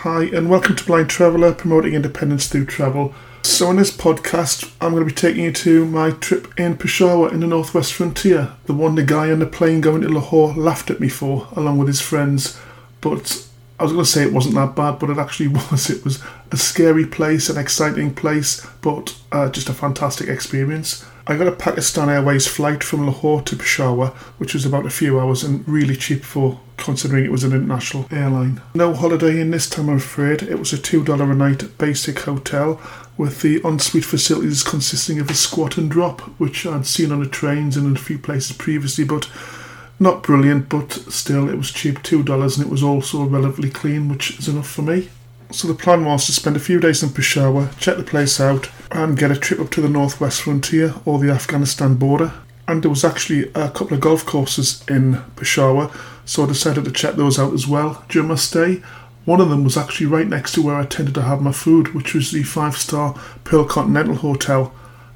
Hi, and welcome to Blind Traveller, promoting independence through travel. So, in this podcast, I'm going to be taking you to my trip in Peshawar in the northwest frontier, the one the guy on the plane going to Lahore laughed at me for, along with his friends. But I was going to say it wasn't that bad, but it actually was. It was a scary place, an exciting place, but uh, just a fantastic experience. I got a Pakistan Airways flight from Lahore to Peshawar, which was about a few hours and really cheap for considering it was an international airline. No holiday in this time, I'm afraid. It was a $2 a night basic hotel with the ensuite facilities consisting of a squat and drop, which I'd seen on the trains and in a few places previously, but not brilliant, but still it was cheap, $2, and it was also relatively clean, which is enough for me. So the plan was to spend a few days in Peshawar, check the place out, and get a trip up to the northwest frontier or the Afghanistan border. And there was actually a couple of golf courses in Peshawar, so I decided to check those out as well during my stay. One of them was actually right next to where I tended to have my food, which was the five star Pearl Continental Hotel.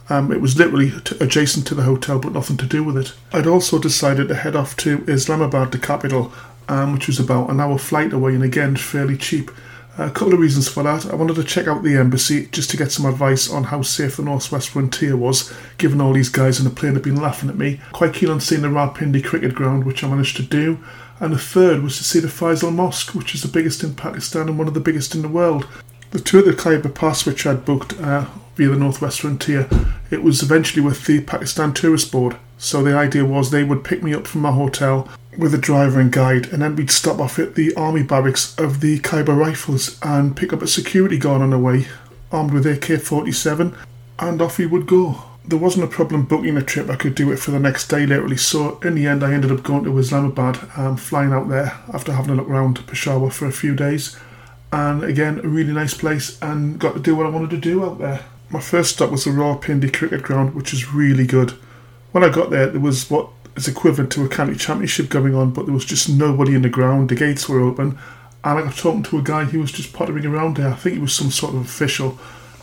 Um, it was literally t- adjacent to the hotel, but nothing to do with it. I'd also decided to head off to Islamabad, the capital, um, which was about an hour flight away and again fairly cheap. A couple of reasons for that. I wanted to check out the embassy just to get some advice on how safe the northwest frontier was, given all these guys in the plane had been laughing at me. Quite keen on seeing the Rawalpindi cricket ground, which I managed to do. And the third was to see the Faisal Mosque, which is the biggest in Pakistan and one of the biggest in the world. The tour the Khyber Pass, which I'd booked uh, via the Northwest Frontier, it was eventually with the Pakistan Tourist Board. So the idea was they would pick me up from my hotel with a driver and guide, and then we'd stop off at the army barracks of the Khyber Rifles and pick up a security guard on the way, armed with AK 47, and off he would go. There wasn't a problem booking a trip, I could do it for the next day literally, so in the end I ended up going to Islamabad, um, flying out there after having a look around Peshawar for a few days and again a really nice place and got to do what I wanted to do out there. My first stop was the Rawalpindi Cricket Ground, which is really good. When I got there, there was what is equivalent to a county championship going on, but there was just nobody in the ground. The gates were open, and I got talking to a guy who was just pottering around there. I think he was some sort of official,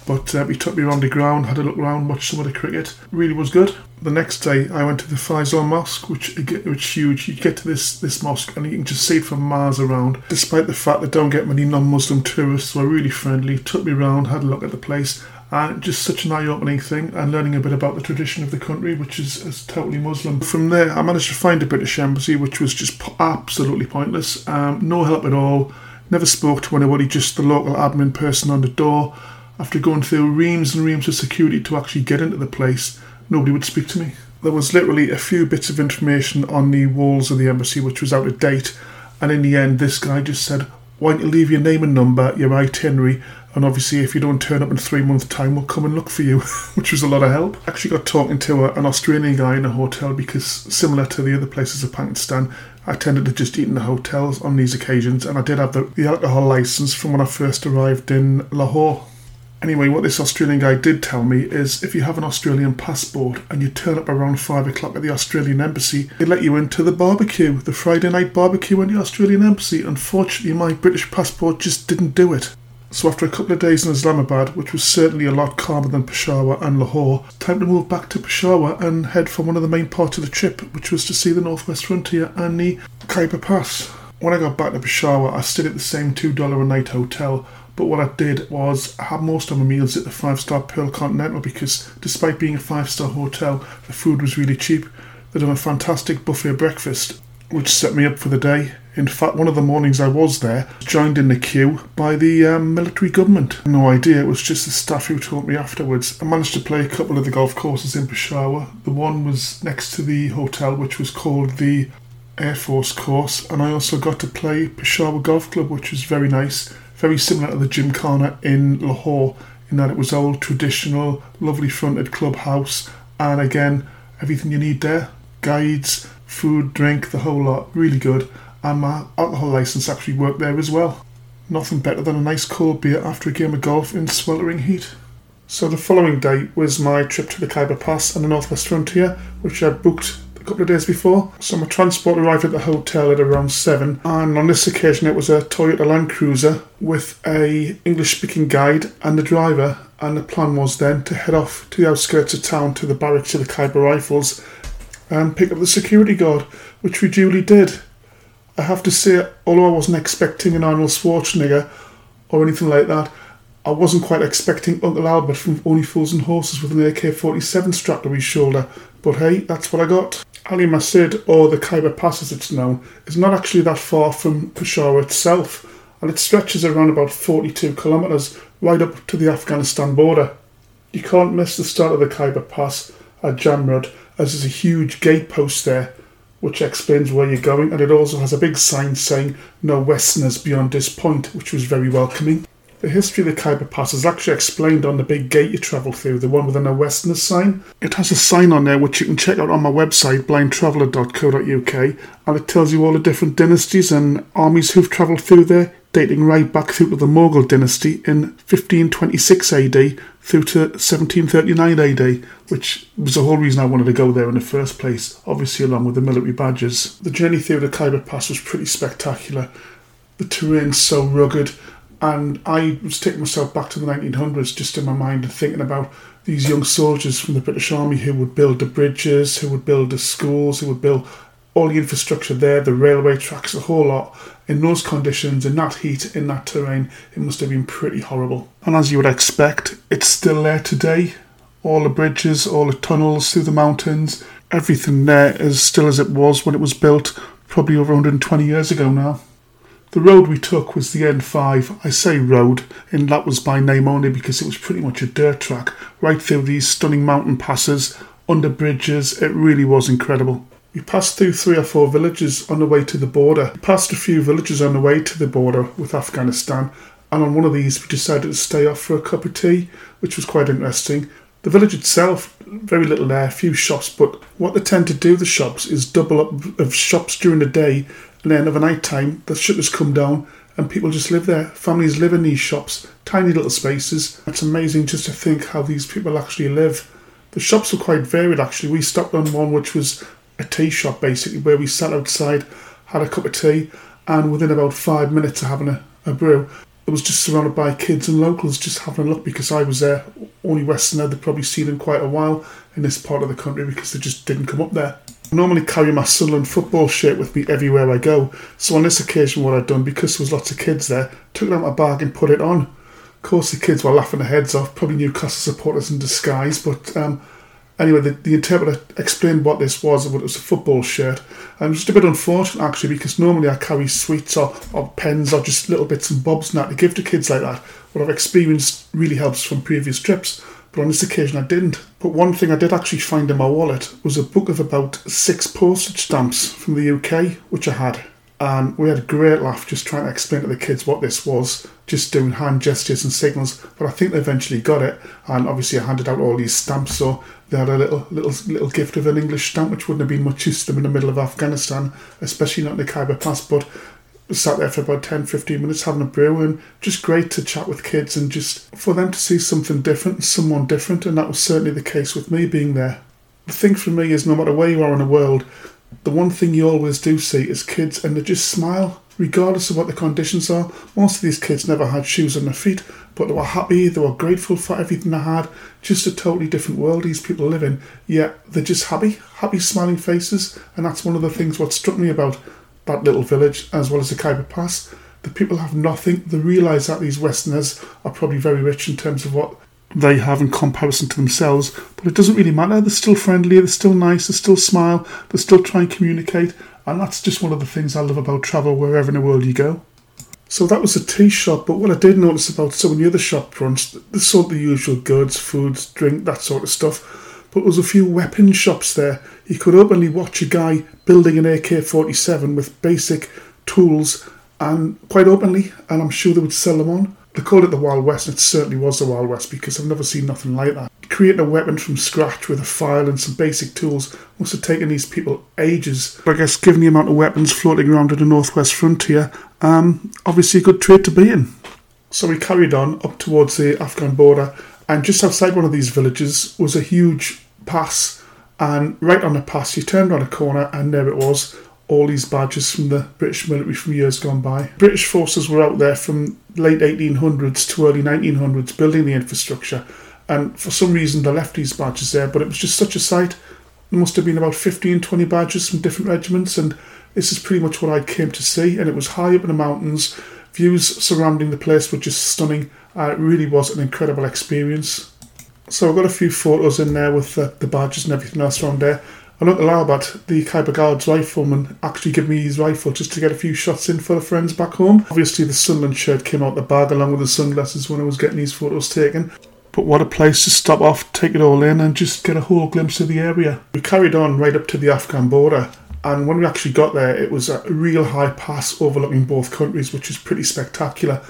but uh, he took me around the ground, had a look around, watched some of the cricket. Really was good. The next day, I went to the Faisal Mosque, which which huge. You get to this this mosque, and you can just see it from miles around. Despite the fact that don't get many non-Muslim tourists, were really friendly. Took me around, had a look at the place and just such an eye-opening thing and learning a bit about the tradition of the country which is, is totally muslim. From there i managed to find a british embassy which was just absolutely pointless. Um, no help at all. Never spoke to anybody just the local admin person on the door. After going through reams and reams of security to actually get into the place nobody would speak to me. There was literally a few bits of information on the walls of the embassy which was out of date. And in the end this guy just said why don't you leave your name and number, your itinerary, and obviously if you don't turn up in three months' time, we'll come and look for you, which was a lot of help. I actually got talking to a, an Australian guy in a hotel because, similar to the other places of Pakistan, I tended to just eat in the hotels on these occasions, and I did have the, the alcohol license from when I first arrived in Lahore. Anyway, what this Australian guy did tell me is if you have an Australian passport and you turn up around five o'clock at the Australian embassy, they let you into the barbecue, the Friday night barbecue at the Australian embassy. Unfortunately, my British passport just didn't do it. So after a couple of days in Islamabad, which was certainly a lot calmer than Peshawar and Lahore, time to move back to Peshawar and head for one of the main parts of the trip, which was to see the Northwest Frontier and the Khyber Pass. When I got back to Peshawar, I stayed at the same $2 a night hotel, but what I did was have most of my meals at the five star Pearl Continental because despite being a five star hotel, the food was really cheap. They done a fantastic buffet breakfast, which set me up for the day. In fact, one of the mornings I was there, joined in the queue by the um, military government. No idea, it was just the staff who taught me afterwards. I managed to play a couple of the golf courses in Peshawar. The one was next to the hotel, which was called the Air Force course, and I also got to play Peshawar Golf Club, which was very nice very similar to the Gymkhana in Lahore in that it was old, traditional, lovely fronted clubhouse, and again, everything you need there guides, food, drink, the whole lot. Really good. And my alcohol license actually worked there as well. Nothing better than a nice cold beer after a game of golf in sweltering heat. So the following day was my trip to the Khyber Pass and the Northwest Frontier, which I booked a couple of days before. So my transport arrived at the hotel at around seven, and on this occasion it was a Toyota Land Cruiser with a English-speaking guide and the driver. And the plan was then to head off to the outskirts of town to the barracks of the Khyber Rifles and pick up the security guard, which we duly did. I have to say, although I wasn't expecting an Arnold Schwarzenegger or anything like that. I wasn't quite expecting Uncle Albert from Only Fools and Horses with an AK 47 strapped to his shoulder, but hey, that's what I got. Ali Masjid, or the Khyber Pass as it's known, is not actually that far from Peshawar itself, and it stretches around about 42 kilometres right up to the Afghanistan border. You can't miss the start of the Khyber Pass at Jamrud, as there's a huge gatepost there which explains where you're going, and it also has a big sign saying no Westerners beyond this point, which was very welcoming. The history of the Khyber Pass is actually explained on the big gate you travel through, the one with the no Westerners sign. It has a sign on there which you can check out on my website, blindtraveller.co.uk, and it tells you all the different dynasties and armies who've travelled through there, dating right back through to the Mughal dynasty in 1526 AD through to 1739 AD, which was the whole reason I wanted to go there in the first place, obviously along with the military badges. The journey through the Khyber Pass was pretty spectacular. The terrain's so rugged, and I was taking myself back to the 1900s just in my mind and thinking about these young soldiers from the British Army who would build the bridges, who would build the schools, who would build all the infrastructure there, the railway tracks, the whole lot. In those conditions, in that heat, in that terrain, it must have been pretty horrible. And as you would expect, it's still there today. All the bridges, all the tunnels through the mountains, everything there is still as it was when it was built, probably over 120 years ago now. The road we took was the N5. I say road, and that was by name only because it was pretty much a dirt track, right through these stunning mountain passes, under bridges. It really was incredible. We passed through three or four villages on the way to the border. We passed a few villages on the way to the border with Afghanistan, and on one of these we decided to stay off for a cup of tea, which was quite interesting. The village itself, very little there, few shops, but what they tend to do, the shops, is double up of shops during the day, and then a night time, the shutters come down, and people just live there. Families live in these shops, tiny little spaces. It's amazing just to think how these people actually live. The shops were quite varied actually. We stopped on one which was a tea shop basically where we sat outside, had a cup of tea, and within about five minutes of having a, a brew, it was just surrounded by kids and locals just having a look because I was there, only Westerner they'd probably seen in quite a while in this part of the country because they just didn't come up there. I normally carry my Sunderland football shirt with me everywhere I go, so on this occasion what I'd done, because there was lots of kids there, took it out my bag and put it on. Of course the kids were laughing their heads off, probably Newcastle supporters in disguise, but um, Anyway, the, the interpreter explained what this was, what it was a football shirt. And just a bit unfortunate actually, because normally I carry sweets or, or pens or just little bits and bobs and that to give to kids like that. What I've experienced really helps from previous trips, but on this occasion I didn't. But one thing I did actually find in my wallet was a book of about six postage stamps from the UK, which I had and we had a great laugh just trying to explain to the kids what this was, just doing hand gestures and signals. But I think they eventually got it, and obviously I handed out all these stamps, so they had a little little little gift of an English stamp, which wouldn't have been much use to them in the middle of Afghanistan, especially not in the Khyber Pass. But sat there for about 10 15 minutes having a brew and just great to chat with kids and just for them to see something different someone different and that was certainly the case with me being there the thing for me is no matter where you are in the world the one thing you always do see is kids and they just smile regardless of what the conditions are. Most of these kids never had shoes on their feet, but they were happy, they were grateful for everything they had. Just a totally different world these people live in. Yet they're just happy, happy smiling faces, and that's one of the things what struck me about that little village as well as the Khyber Pass. The people have nothing. They realise that these Westerners are probably very rich in terms of what they have in comparison to themselves, but it doesn't really matter. They're still friendly, they're still nice, they still smile, they still try and communicate, and that's just one of the things I love about travel wherever in the world you go. So that was a tea shop, but what I did notice about some of the other shop fronts, they sold the usual goods, foods, drink, that sort of stuff. But there was a few weapon shops there. You could openly watch a guy building an AK 47 with basic tools and quite openly, and I'm sure they would sell them on. They called it the Wild West, and it certainly was the Wild West because I've never seen nothing like that. Creating a weapon from scratch with a file and some basic tools must have taken these people ages. But I guess, given the amount of weapons floating around in the northwest frontier, um, obviously a good trade to be in. So we carried on up towards the Afghan border, and just outside one of these villages was a huge pass. And right on the pass, you turned around a corner, and there it was all these badges from the British military from years gone by. British forces were out there from late 1800s to early 1900s building the infrastructure, and for some reason they left these badges there, but it was just such a sight. There must have been about 15, 20 badges from different regiments, and this is pretty much what I came to see. And it was high up in the mountains, Views surrounding the place were just stunning. Uh, it really was an incredible experience. So I've got a few photos in there with the, the badges and everything else around there. And allow about the Khyber Guards rifleman actually gave me his rifle just to get a few shots in for the friends back home. Obviously the Sunderland shirt came out the bag along with the sunglasses when I was getting these photos taken. But what a place to stop off, take it all in and just get a whole glimpse of the area. We carried on right up to the Afghan border and when we actually got there it was a real high pass overlooking both countries which is pretty spectacular.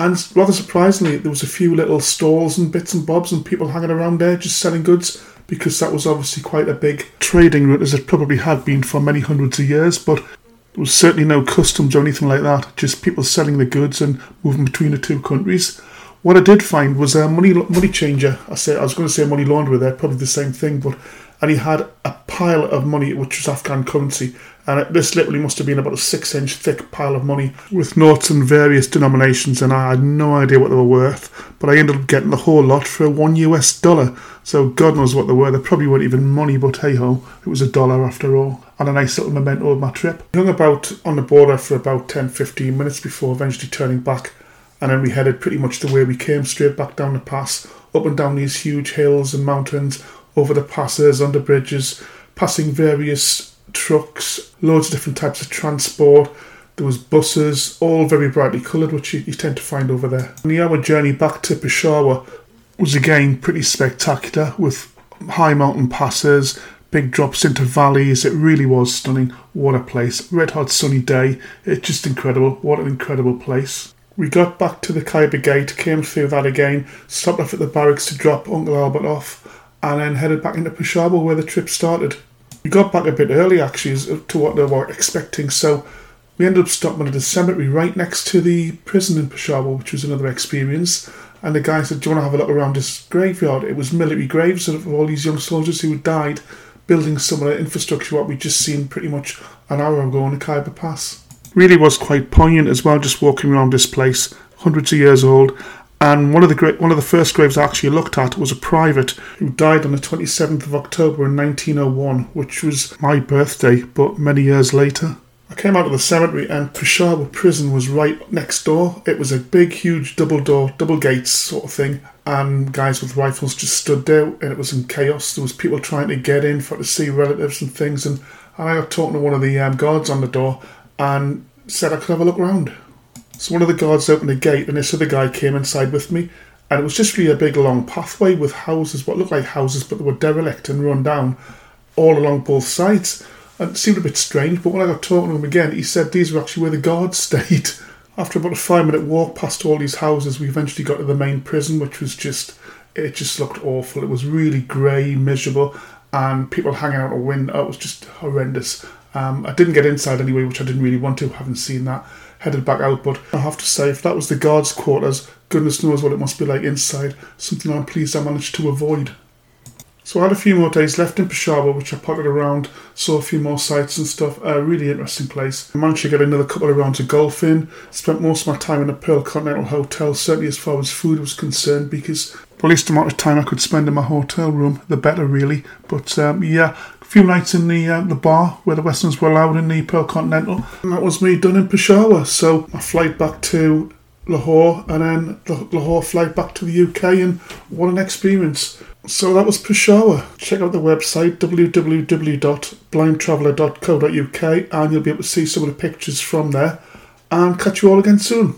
And rather surprisingly, there was a few little stalls and bits and bobs and people hanging around there just selling goods because that was obviously quite a big trading route as it probably had been for many hundreds of years. But there was certainly no customs or anything like that, just people selling the goods and moving between the two countries. What I did find was a money money changer. I say I was going to say money launderer there, probably the same thing, but and he had a pile of money which was Afghan currency, and this literally must have been about a six-inch thick pile of money with notes in various denominations, and I had no idea what they were worth. But I ended up getting the whole lot for one US dollar. So God knows what they were. They probably weren't even money, but hey ho, it was a dollar after all. And a nice little memento of my trip. Hung about on the border for about 10-15 minutes before eventually turning back and then we headed pretty much the way we came, straight back down the pass, up and down these huge hills and mountains, over the passes, under bridges, passing various trucks, loads of different types of transport. There was buses, all very brightly coloured, which you, you tend to find over there. And the hour journey back to Peshawar was again pretty spectacular, with high mountain passes, big drops into valleys. It really was stunning. What a place! Red hot sunny day. It's just incredible. What an incredible place. We got back to the Khyber Gate, came through that again, stopped off at the barracks to drop Uncle Albert off, and then headed back into Peshawar where the trip started. We got back a bit early actually to what they were expecting, so we ended up stopping at a cemetery right next to the prison in Peshawar, which was another experience. And the guy said, Do you want to have a look around this graveyard? It was military graves of all these young soldiers who had died building some of the infrastructure what we'd just seen pretty much an hour ago on the Khyber Pass really was quite poignant as well, just walking around this place, hundreds of years old. And one of the great, one of the first graves I actually looked at was a private who died on the 27th of October in 1901, which was my birthday, but many years later. I came out of the cemetery and Peshawar prison was right next door. It was a big, huge double door, double gates sort of thing, and guys with rifles just stood there, and it was in chaos. There was people trying to get in for to see relatives and things, and I got talking to one of the um, guards on the door, and said I could have a look round. So one of the guards opened the gate, and this other guy came inside with me, and it was just really a big long pathway with houses, what looked like houses, but they were derelict and run down, all along both sides. And it seemed a bit strange, but when I got talking to him again, he said these were actually where the guards stayed. After about a five minute walk past all these houses, we eventually got to the main prison, which was just, it just looked awful. It was really grey, miserable, and people hanging out a window. It was just horrendous. Um, I didn't get inside anyway, which I didn't really want to. Haven't seen that. Headed back out, but I have to say, if that was the guards' quarters, goodness knows what it must be like inside. Something I'm pleased I managed to avoid. So I had a few more days left in Peshawar, which I potted around, saw a few more sights and stuff. A really interesting place. I managed to get another couple of rounds of golf in. Spent most of my time in the Pearl Continental Hotel, certainly as far as food was concerned, because the least amount of time I could spend in my hotel room, the better, really. But um, yeah, a few nights in the uh, the bar where the Westerns were allowed in the Pearl Continental, and that was me done in Peshawar. So my flight back to Lahore, and then the Lahore flight back to the UK, and what an experience! So that was Peshawar. Check out the website www.blindtraveller.co.uk and you'll be able to see some of the pictures from there. And catch you all again soon.